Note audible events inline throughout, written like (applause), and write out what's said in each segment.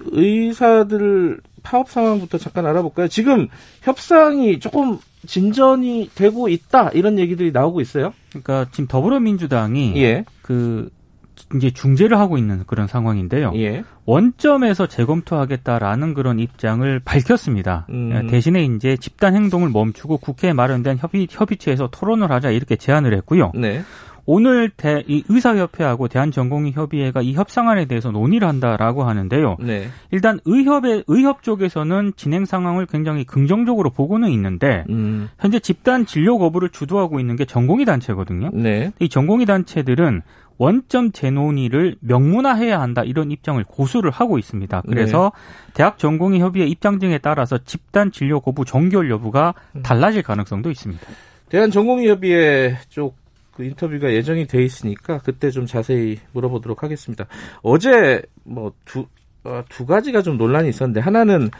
의사들 파업 상황부터 잠깐 알아볼까요? 지금 협상이 조금 진전이 되고 있다 이런 얘기들이 나오고 있어요. 그러니까 지금 더불어민주당이 예. 그 이제 중재를 하고 있는 그런 상황인데요. 예. 원점에서 재검토하겠다라는 그런 입장을 밝혔습니다. 음. 대신에 이제 집단 행동을 멈추고 국회에 마련된 협의 협의체에서 토론을 하자 이렇게 제안을 했고요. 네. 오늘 대, 이 의사협회하고 대한전공의협의회가 이 협상안에 대해서 논의를 한다라고 하는데요. 네. 일단 의협의 의협 쪽에서는 진행 상황을 굉장히 긍정적으로 보고는 있는데 음. 현재 집단 진료 거부를 주도하고 있는 게 전공의 단체거든요. 네. 이 전공의 단체들은 원점 재논의를 명문화해야 한다 이런 입장을 고수를 하고 있습니다. 그래서 네. 대학 전공의 협의회 입장 등에 따라서 집단 진료 거부 종결 여부가 음. 달라질 가능성도 있습니다. 대한 전공의협의회 쪽 그 인터뷰가 예정이 돼 있으니까 그때 좀 자세히 물어보도록 하겠습니다. 어제 뭐두 어, 두 가지가 좀 논란이 있었는데 하나는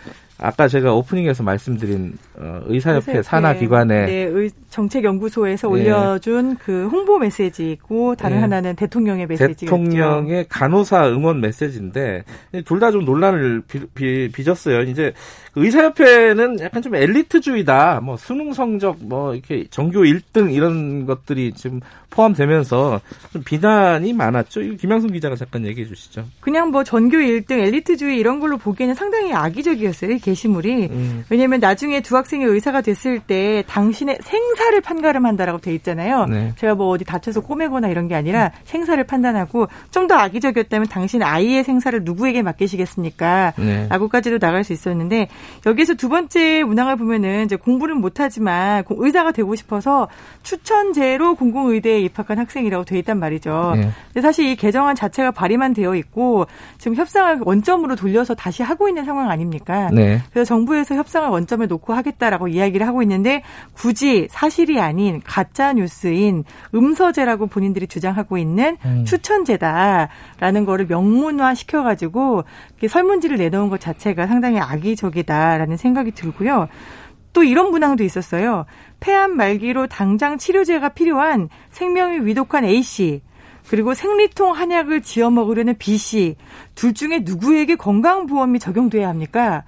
아까 제가 오프닝에서 말씀드린 어, 의사협회 산하 기관의 네, 의, 정책연구소에서 네. 올려준 그 홍보 메시지고 다른 네. 하나는 대통령의 메시지 대통령의 간호사 응원 메시지인데 둘 다 좀 논란을 비, 비, 빚었어요. 이제 그 의사협회는 약간 좀 엘리트주의다. 뭐 수능 성적 뭐 이렇게 전교 1등 이런 것들이 지금 포함되면서 좀 비난이 많았죠. 김양순 기자가 잠깐 얘기해 주시죠. 그냥 뭐 전교 1등 엘리트주의 이런 걸로 보기에는 상당히 악의적이었어요. 게 시물이. 음. 왜냐하면 나중에 두 학생이 의사가 됐을 때 당신의 생사를 판가름한다라고 돼 있잖아요. 네. 제가 뭐 어디 다쳐서 꼬매거나 이런 게 아니라 생사를 판단하고 좀 더 악의적이었다면 당신 아이의 생사를 누구에게 맡기시겠습니까? 네. 라고까지도 나갈 수 있었는데 여기서 두 번째 문항을 보면은 이제 공부는 못하지만 의사가 되고 싶어서 추천제로 공공의대에 입학한 학생이라고 돼 있단 말이죠. 네. 근데 사실 이 개정안 자체가 발의만 되어 있고 지금 협상을 원점으로 돌려서 다시 하고 있는 상황 아닙니까? 네. 네. 그래서 정부에서 협상을 원점에 놓고 하겠다라고 이야기를 하고 있는데 굳이 사실이 아닌 가짜 뉴스인 음서제라고 본인들이 주장하고 있는 음. 추천제다라는 거를 명문화 시켜가지고 설문지를 내놓은 것 자체가 상당히 악의적이다라는 생각이 들고요. 또 이런 문항도 있었어요. 폐암 말기로 당장 치료제가 필요한 생명이 위독한 A 씨. 그리고 생리통 한약을 지어 먹으려는 B 씨. 둘 중에 누구에게 건강보험이 적용돼야 합니까?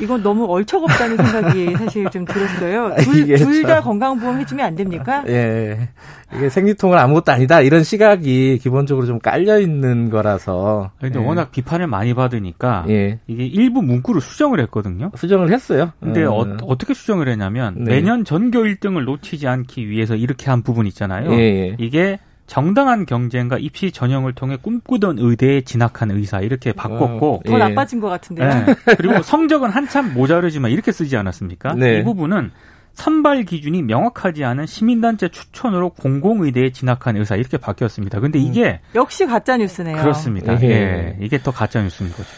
이건 너무 얼척없다는 생각이 (laughs) 사실 좀 들었어요. 둘 다 건강보험 해주면 안 됩니까? 예. 이게 생리통은 아무것도 아니다. 이런 시각이 기본적으로 좀 깔려 있는 거라서. 근데 예. 워낙 비판을 많이 받으니까 예. 이게 일부 문구를 수정을 했거든요. 수정을 했어요. 근데 음. 어, 떻게 수정을 했냐면 네. 매년 전교 1등을 놓치지 않기 위해서 이렇게 한 부분 있잖아요. 예. 예. 이게 정당한 경쟁과 입시 전형을 통해 꿈꾸던 의대에 진학한 의사 이렇게 바꿨고 어, 더 예. 나빠진 것 같은데요. 네. 그리고 성적은 한참 모자르지만 이렇게 쓰지 않았습니까? 네. 이 부분은 선발 기준이 명확하지 않은 시민단체 추천으로 공공의대에 진학한 의사 이렇게 바뀌었습니다. 근데 음. 이게 음. 역시 가짜 뉴스네요. 그렇습니다. 예. 예. 이게 더 가짜 뉴스인 거죠.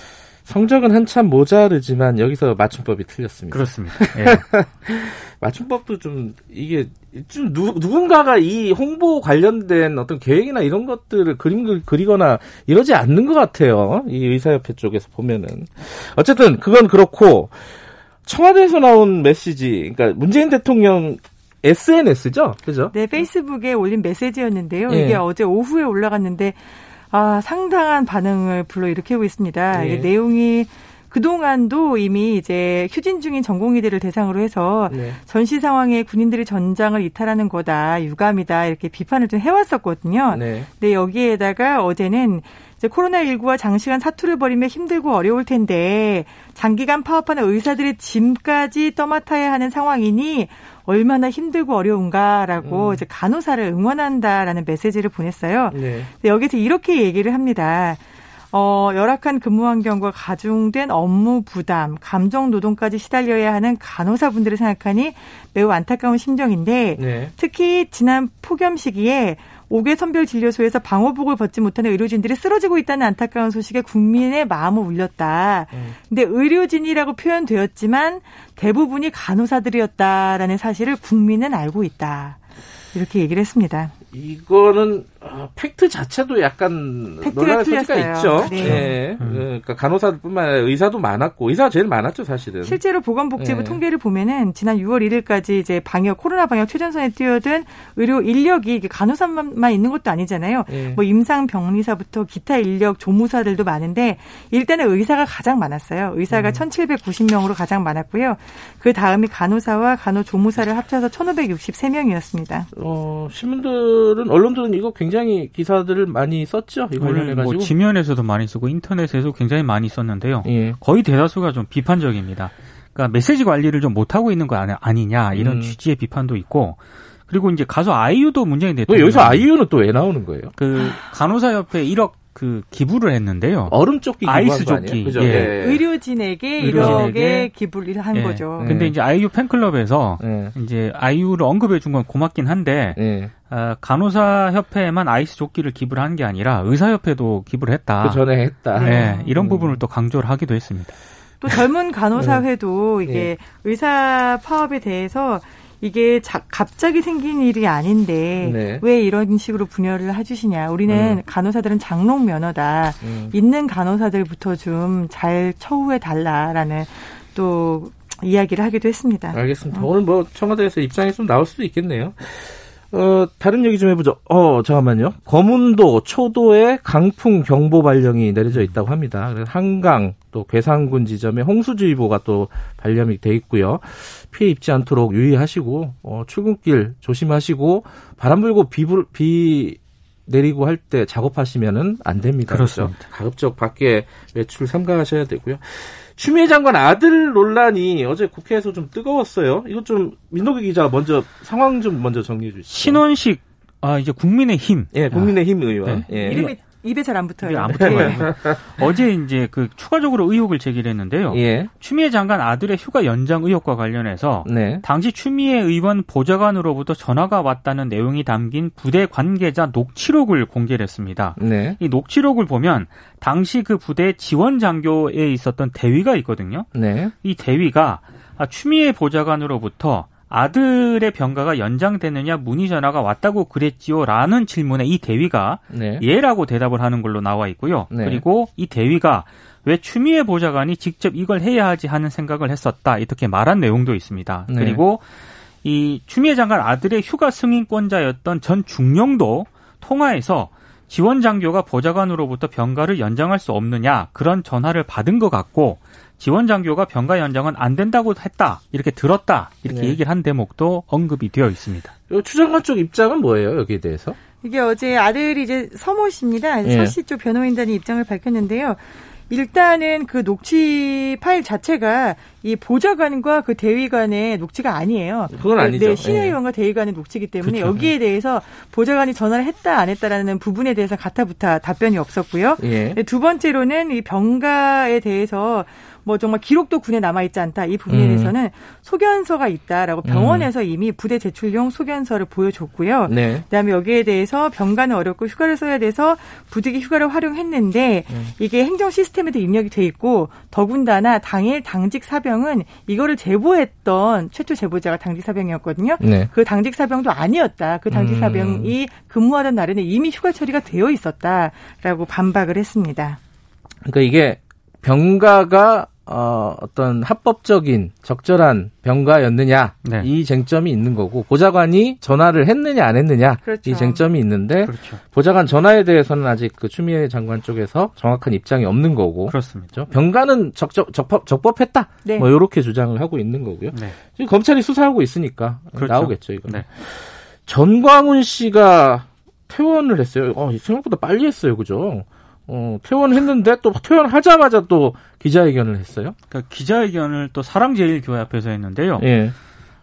성적은 한참 모자르지만 여기서 맞춤법이 틀렸습니다. 그렇습니다. (laughs) 예. 맞춤법도 좀 이게 좀 누, 누군가가 이 홍보 관련된 어떤 계획이나 이런 것들을 그림 그리거나 이러지 않는 것 같아요. 이 의사협회 쪽에서 보면은 어쨌든 그건 그렇고 청와대에서 나온 메시지, 그러니까 문재인 대통령 SNS죠, 그죠? 네, 페이스북에 올린 메시지였는데요. 예. 이게 어제 오후에 올라갔는데 아, 상당한 반응을 불러일으키고 있습니다. 네. 내용이 그동안도 이미 이제 휴진 중인 전공의들을 대상으로 해서 네. 전시 상황에 군인들이 전장을 이탈하는 거다, 유감이다, 이렇게 비판을 좀 해왔었거든요. 네. 근데 여기에다가 어제는 이제 코로나19와 장시간 사투를 벌이며 힘들고 어려울 텐데 장기간 파업하는 의사들의 짐까지 떠맡아야 하는 상황이니 얼마나 힘들고 어려운가라고 음. 이제 간호사를 응원한다라는 메시지를 보냈어요. 네. 여기서 이렇게 얘기를 합니다. 어, 열악한 근무 환경과 가중된 업무 부담, 감정 노동까지 시달려야 하는 간호사분들을 생각하니 매우 안타까운 심정인데 네. 특히 지난 폭염 시기에 5개 선별 진료소에서 방호복을 벗지 못하는 의료진들이 쓰러지고 있다는 안타까운 소식에 국민의 마음을 울렸다. 음. 근데 의료진이라고 표현되었지만 대부분이 간호사들이었다라는 사실을 국민은 알고 있다. 이렇게 얘기를 했습니다. 이거는 어, 팩트 자체도 약간 논란의 소지가 있죠. 네. 네. 음. 그러니까 간호사뿐만 아니라 의사도 많았고 의사가 제일 많았죠, 사실은. 실제로 보건복지부 네. 통계를 보면은 지난 6월 1일까지 이제 방역 코로나 방역 최전선에 뛰어든 의료 인력이 간호사만 있는 것도 아니잖아요. 네. 뭐 임상 병리사부터 기타 인력 조무사들도 많은데 일단은 의사가 가장 많았어요. 의사가 음. 1,790명으로 가장 많았고요. 그 다음이 간호사와 간호조무사를 합쳐서 1,563명이었습니다. 어, 신문 들은 언론들은 이거 굉장히 기사들을 많이 썼죠. 이거 관련해가지고. 뭐 지면에서도 많이 쓰고 인터넷에서 굉장히 많이 썼는데요. 예. 거의 대다수가 좀 비판적입니다. 그러니까 메시지 관리를 좀 못하고 있는 거 아니냐 이런 음. 취지의 비판도 있고 그리고 이제 가수 아이유도 문제가 됐죠. 여기서 아이유는 또 왜 나오는 거예요? 그 간호사 협회 1억 그 기부를 했는데요. 얼음 조끼 아이스 조끼. 예. 예. 의료진에게 이렇게 기부를 한 예. 거죠. 근데 예. 이제 아이유 팬클럽에서 예. 이제 아이유를 언급해 준 건 고맙긴 한데 예. 아, 간호사 협회에만 아이스 조끼를 기부를 한 게 아니라 의사 협회도 기부를 했다. 그 전에 했다. 네, 이런 음. 부분을 또 강조를 하기도 했습니다. 또 젊은 간호사회도 이게 의사 파업에 대해서 이게 자, 갑자기 생긴 일이 아닌데 네. 왜 이런 식으로 분열을 해주시냐. 우리는 음. 간호사들은 장롱 면허다. 음. 있는 간호사들부터 좀 잘 처우해 달라라는 또 이야기를 하기도 했습니다. 알겠습니다. 음. 오늘 뭐 청와대에서 입장이 좀 나올 수도 있겠네요. 어, 다른 얘기 좀 해보죠. 어, 잠깐만요. 거문도, 초도에 강풍 경보 발령이 내려져 있다고 합니다. 한강, 또 괴산군 지점에 홍수주의보가 또 발령이 돼 있고요. 피해 입지 않도록 유의하시고, 어, 출근길 조심하시고, 바람 불고 비, 불, 비 내리고 할 때 작업하시면은 안 됩니다. 그렇습니다. 그렇죠? 가급적 밖에 외출 삼가하셔야 되고요. 추미애 장관 아들 논란이 어제 국회에서 좀 뜨거웠어요. 이것 좀 민노기 기자 먼저 상황 좀 먼저 정리해 주시죠. 신원식 아 이제 국민의힘. 예, 국민의힘 의원. 네. 예. 이름이 입에 잘 안 붙어요. 안 붙어요. 예. 어제 이제 그 추가적으로 의혹을 제기를 했는데요. 예. 추미애 장관 아들의 휴가 연장 의혹과 관련해서 네. 당시 추미애 의원 보좌관으로부터 전화가 왔다는 내용이 담긴 부대 관계자 녹취록을 공개를 했습니다. 네. 이 녹취록을 보면 당시 그 부대 지원 장교에 있었던 대위가 있거든요. 네. 이 대위가 추미애 보좌관으로부터 아들의 병가가 연장되느냐 문의 전화가 왔다고 그랬지요라는 질문에 이 대위가 네. 예라고 대답을 하는 걸로 나와 있고요. 네. 그리고 이 대위가 왜 추미애 보좌관이 직접 이걸 해야 하지 하는 생각을 했었다 이렇게 말한 내용도 있습니다. 네. 그리고 이 추미애 장관 아들의 휴가 승인권자였던 전 중령도 통화에서 지원 장교가 보좌관으로부터 병가를 연장할 수 없느냐 그런 전화를 받은 것 같고 지원 장교가 병가 연장은 안 된다고 했다 이렇게 들었다 이렇게 네. 얘기를 한 대목도 언급이 되어 있습니다. 추장관 쪽 입장은 뭐예요 여기에 대해서? 이게 어제 아들이 이제 서모 씨입니다. 네. 서씨 쪽 변호인단이 입장을 밝혔는데요. 일단은 그 녹취 파일 자체가 이 보좌관과 그 대위관의 녹취가 아니에요. 그건 아니죠. 네, 신의원과 네. 대위관의 녹취이기 때문에 그렇죠. 여기에 대해서 보좌관이 전화를 했다 안 했다라는 부분에 대해서 가타부타 답변이 없었고요. 예. 두 번째로는 이 병가에 대해서 뭐 정말 기록도 군에 남아 있지 않다 이 부분에 음. 대해서는 소견서가 있다라고 병원에서 음. 이미 부대 제출용 소견서를 보여줬고요. 네. 그다음에 여기에 대해서 병가는 어렵고 휴가를 써야 돼서 부득이 휴가를 활용했는데 음. 이게 행정 시스템에도 입력이 돼 있고 더군다나 당일 당직 사병은 이거를 제보했던 최초 제보자가 당직 사병이었거든요. 네. 그 당직 사병도 아니었다. 그 당직 음. 사병이 근무하던 날에는 이미 휴가 처리가 되어 있었다라고 반박을 했습니다. 그러니까 이게 병가가 어, 어떤 합법적인 적절한 병가였느냐 네. 이 쟁점이 있는 거고 보좌관이 전화를 했느냐 안 했느냐 그렇죠. 이 쟁점이 있는데 그렇죠. 보좌관 전화에 대해서는 아직 그 추미애 장관 쪽에서 정확한 입장이 없는 거고 그렇습니다. 그렇죠? 병가는 적적 적법, 적법했다 네. 뭐 이렇게 주장을 하고 있는 거고요. 네. 지금 검찰이 수사하고 있으니까 그렇죠. 나오겠죠 이거. 네. 전광훈 씨가 퇴원을 했어요. 어, 생각보다 빨리 했어요, 그죠? 어, 퇴원했는데 또 퇴원하자마자 또 기자회견을 했어요. 그러니까 기자회견을 또 사랑제일교회 앞에서 했는데요. 예.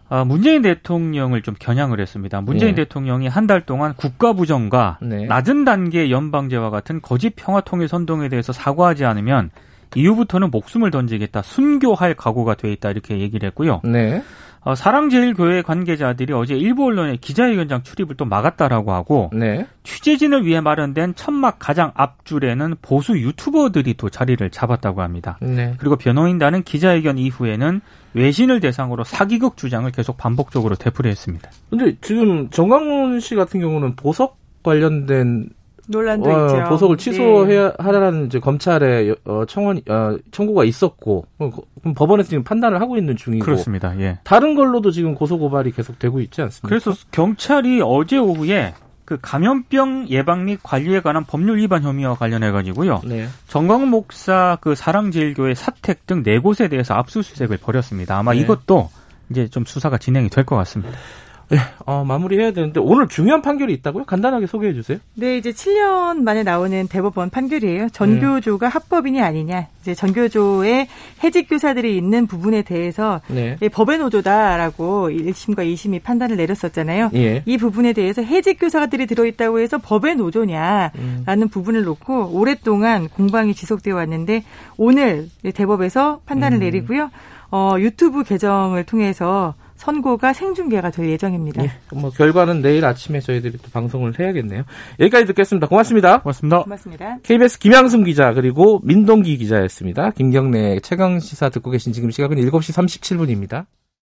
아, 문재인 대통령을 좀 겨냥을 했습니다. 문재인 예. 대통령이 한 달 동안 국가 부정과 네. 낮은 단계 연방제와 같은 거짓 평화 통일 선동에 대해서 사과하지 않으면 이후부터는 목숨을 던지겠다, 순교할 각오가 돼 있다 이렇게 얘기를 했고요. 네. 어, 사랑제일교회 관계자들이 어제 일부 언론의 기자회견장 출입을 또 막았다라고 하고 네. 취재진을 위해 마련된 천막 가장 앞줄에는 보수 유튜버들이 또 자리를 잡았다고 합니다. 네. 그리고 변호인단은 기자회견 이후에는 외신을 대상으로 사기극 주장을 계속 반복적으로 되풀이했습니다. 근데 지금 정광훈 씨 같은 경우는 보석 관련된 논란도 어, 있죠. 보석을 취소해야 네. 하라는 이제 검찰의 어, 청원 어, 청구가 있었고 어, 법원에서 지금 판단을 하고 있는 중이고 그렇습니다. 예. 다른 걸로도 지금 고소 고발이 계속 되고 있지 않습니까? 그래서 경찰이 어제 오후에 그 감염병 예방 및 관리에 관한 법률 위반 혐의와 관련해 가지고요. 네. 정광훈 목사 그 사랑제일교회 사택 등 네 곳에 대해서 압수수색을 벌였습니다. 아마 네. 이것도 이제 좀 수사가 진행이 될 것 같습니다. 네, 어, 마무리해야 되는데 오늘 중요한 판결이 있다고요? 간단하게 소개해 주세요. 네, 이제 7년 만에 나오는 대법원 판결이에요. 전교조가 음. 합법이냐 아니냐. 이제 전교조의 해직 교사들이 있는 부분에 대해서 네. 법의 노조다라고 1심과 2심이 판단을 내렸었잖아요. 예. 이 부분에 대해서 해직 교사들이 들어있다고 해서 법의 노조냐라는 음. 부분을 놓고 오랫동안 공방이 지속되어 왔는데 오늘 대법에서 판단을 음. 내리고요. 어, 유튜브 계정을 통해서 선고가 생중계가 될 예정입니다. 예, 뭐 결과는 내일 아침에 저희들이 또 방송을 해야겠네요. 여기까지 듣겠습니다. 고맙습니다. 고맙습니다. 고맙습니다. KBS 김양순 기자 그리고 민동기 기자였습니다. 김경래 최강 시사 듣고 계신 지금 시각은 7시 37분입니다.